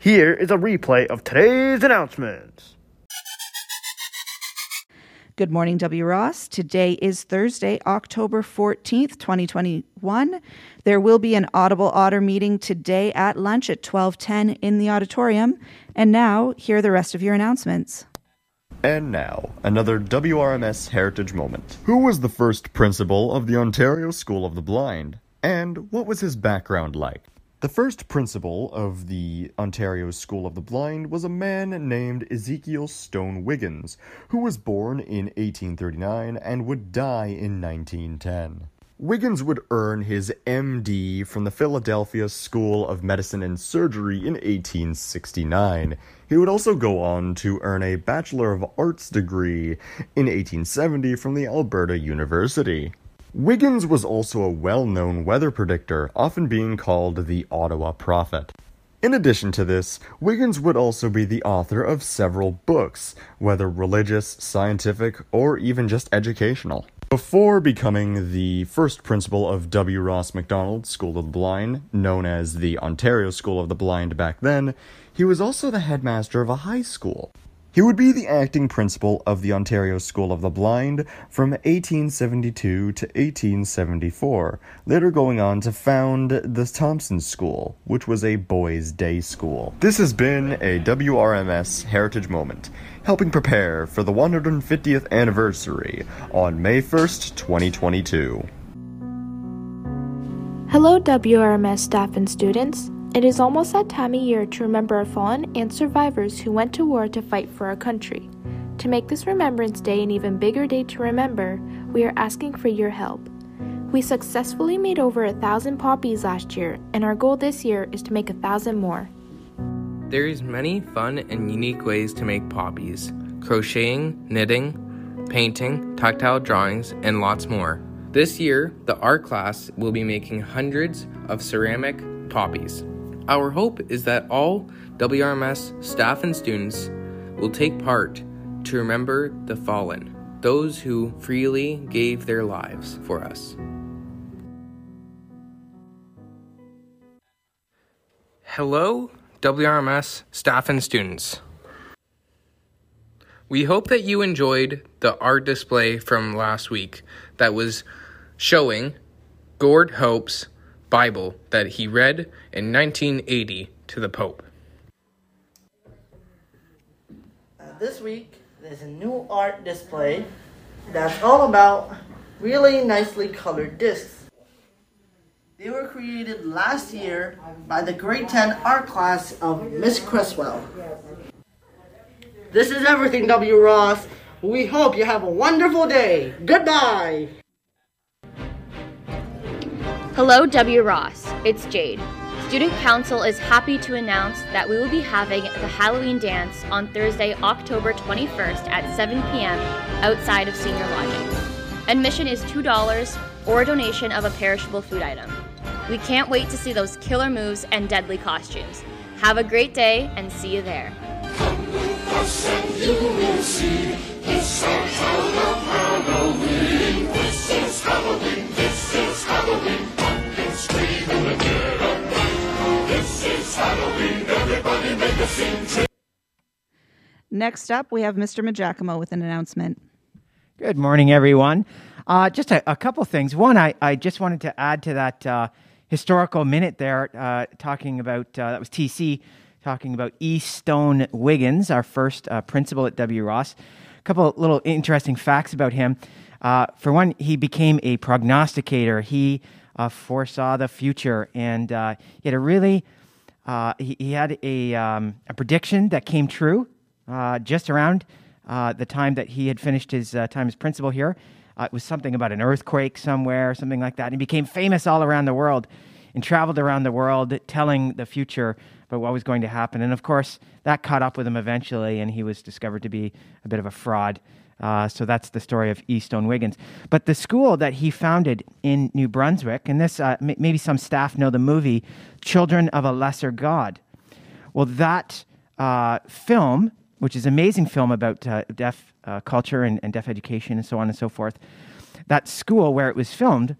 Here is a replay of today's announcements. Good morning, W. Ross. Today is Thursday, October 14th, 2021. There will be an Audible Otter meeting today at lunch at 1210 in the auditorium. And now, here are the rest of your announcements. And now, another WRMS Heritage Moment. Who was the first principal of the Ontario School of the Blind? And what was his background like? The first principal of the Ontario School of the Blind was a man named Ezekiel Stone Wiggins, who was born in 1839 and would die in 1910. Wiggins would earn his MD from the Philadelphia School of Medicine and Surgery in 1869. He would also go on to earn a Bachelor of Arts degree in 1870 from the Alberta University. Wiggins was also a well known weather predictor, often being called the Ottawa Prophet. In addition to this, Wiggins would also be the author of several books, whether religious, scientific, or even just educational. Before becoming the first principal of W. Ross Macdonald School of the Blind, known as the Ontario School of the Blind back then, he was also the headmaster of a high school. He would be the acting principal of the Ontario School of the Blind from 1872 to 1874, later going on to found the Thompson School, which was a boys' day school. This has been a WRMS Heritage Moment, helping prepare for the 150th anniversary on May 1st, 2022. Hello, WRMS staff and students. It is almost that time of year to remember our fallen and survivors who went to war to fight for our country. To make this Remembrance Day an even bigger day to remember, we are asking for your help. We successfully made over a thousand poppies last year, and our goal this year is to make a thousand more. There is many fun and unique ways to make poppies crocheting, knitting, painting, tactile drawings, and lots more. This year, the art class will be making hundreds of ceramic poppies. Our hope is that all WRMS staff and students will take part to remember the fallen, those who freely gave their lives for us. Hello, WRMS staff and students. We hope that you enjoyed the art display from last week that was showing Gord Hope's Bible that he read in 1980 to the Pope. Uh, this week, there's a new art display that's all about really nicely colored discs. They were created last year by the grade 10 art class of Miss Cresswell. This is everything, W. Ross. We hope you have a wonderful day. Goodbye. Hello, W. Ross. It's Jade. Student Council is happy to announce that we will be having the Halloween dance on Thursday, October 21st at 7 p.m. outside of Senior Lodging. Admission is $2 or a donation of a perishable food item. We can't wait to see those killer moves and deadly costumes. Have a great day and see you there. Halloween. This is Halloween, Next up, we have Mr. Majakamo with an announcement. Good morning, everyone. Uh, just a, a, couple things. One, I, I just wanted to add to that uh, historical minute there, uh, talking about uh, that was TC talking about E. Stone Wiggins, our first uh, principal at W. Ross. A couple little interesting facts about him. Uh, for one, he became a prognosticator. He foresaw the future, and he had a really he, he, had a, um, a prediction that came true just around the time that he had finished his time as principal here. Uh, it was something about an earthquake somewhere, something like that. And he became famous all around the world and traveled around the world telling the future about what was going to happen. And of course, that caught up with him eventually, and he was discovered to be a bit of a fraud. Uh, so that's the story of E. Stone Wiggins. But the school that he founded in New Brunswick, and this uh, m- maybe some staff know the movie Children of a Lesser God. Well, that uh, film, which is an amazing film about uh, deaf uh, culture and, and, deaf education and so on and so forth. That school where it was filmed,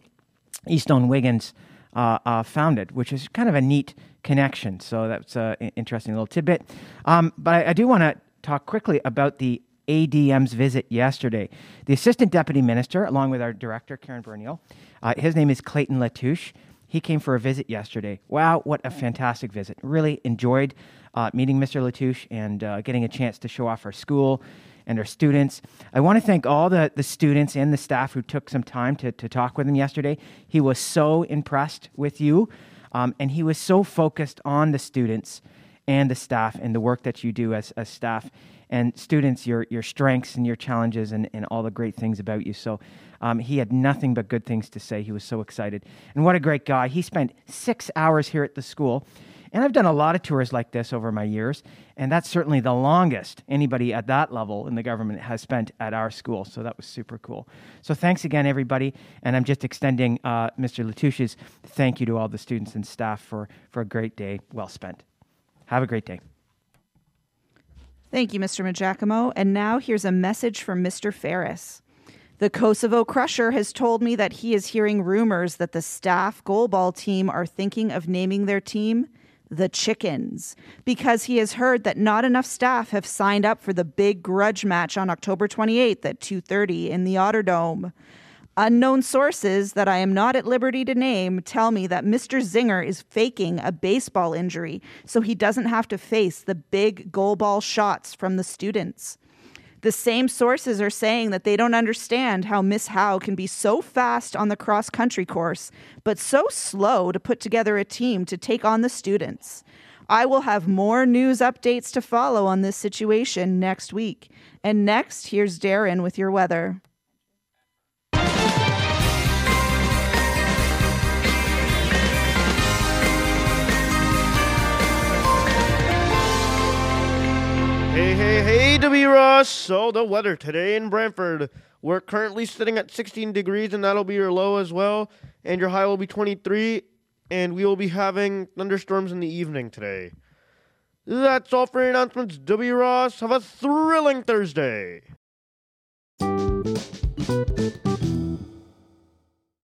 E. Stone Wiggins uh, founded, which is kind of a neat connection. So that's an interesting little tidbit. Um, but I, I do want to talk quickly about the ADM's visit yesterday. The Assistant Deputy Minister, along with our Director, Karen Berniel, uh, his name is Clayton Latouche. He came for a visit yesterday. Wow, what a fantastic visit. Really enjoyed uh, meeting Mr. Latouche and uh, getting a chance to show off our school and our students. I want to thank all the, the students and the staff who took some time to, to talk with him yesterday. He was so impressed with you, um, and he was so focused on the students and the staff and the work that you do as, as staff and students, your, your strengths and your challenges and, and all the great things about you. So um, he had nothing but good things to say. He was so excited. And what a great guy. He spent six hours here at the school. And I've done a lot of tours like this over my years, and that's certainly the longest anybody at that level in the government has spent at our school. So that was super cool. So thanks again, everybody. And I'm just extending uh, Mr. Latouche's thank you to all the students and staff for, for a great day well spent. Have a great day. Thank you, Mr. Majakamo. And now here's a message from Mr. Ferris. The Kosovo Crusher has told me that he is hearing rumors that the staff goalball team are thinking of naming their team the Chickens because he has heard that not enough staff have signed up for the big grudge match on October 28th at 2:30 in the Otterdome. Unknown sources that I am not at liberty to name tell me that Mr. Zinger is faking a baseball injury so he doesn't have to face the big goalball shots from the students. The same sources are saying that they don't understand how Miss Howe can be so fast on the cross country course, but so slow to put together a team to take on the students. I will have more news updates to follow on this situation next week. And next, here's Darren with your weather. Hey, hey, W. Ross. So, the weather today in Brantford. We're currently sitting at 16 degrees, and that'll be your low as well. And your high will be 23, and we will be having thunderstorms in the evening today. That's all for your announcements, W. Ross. Have a thrilling Thursday.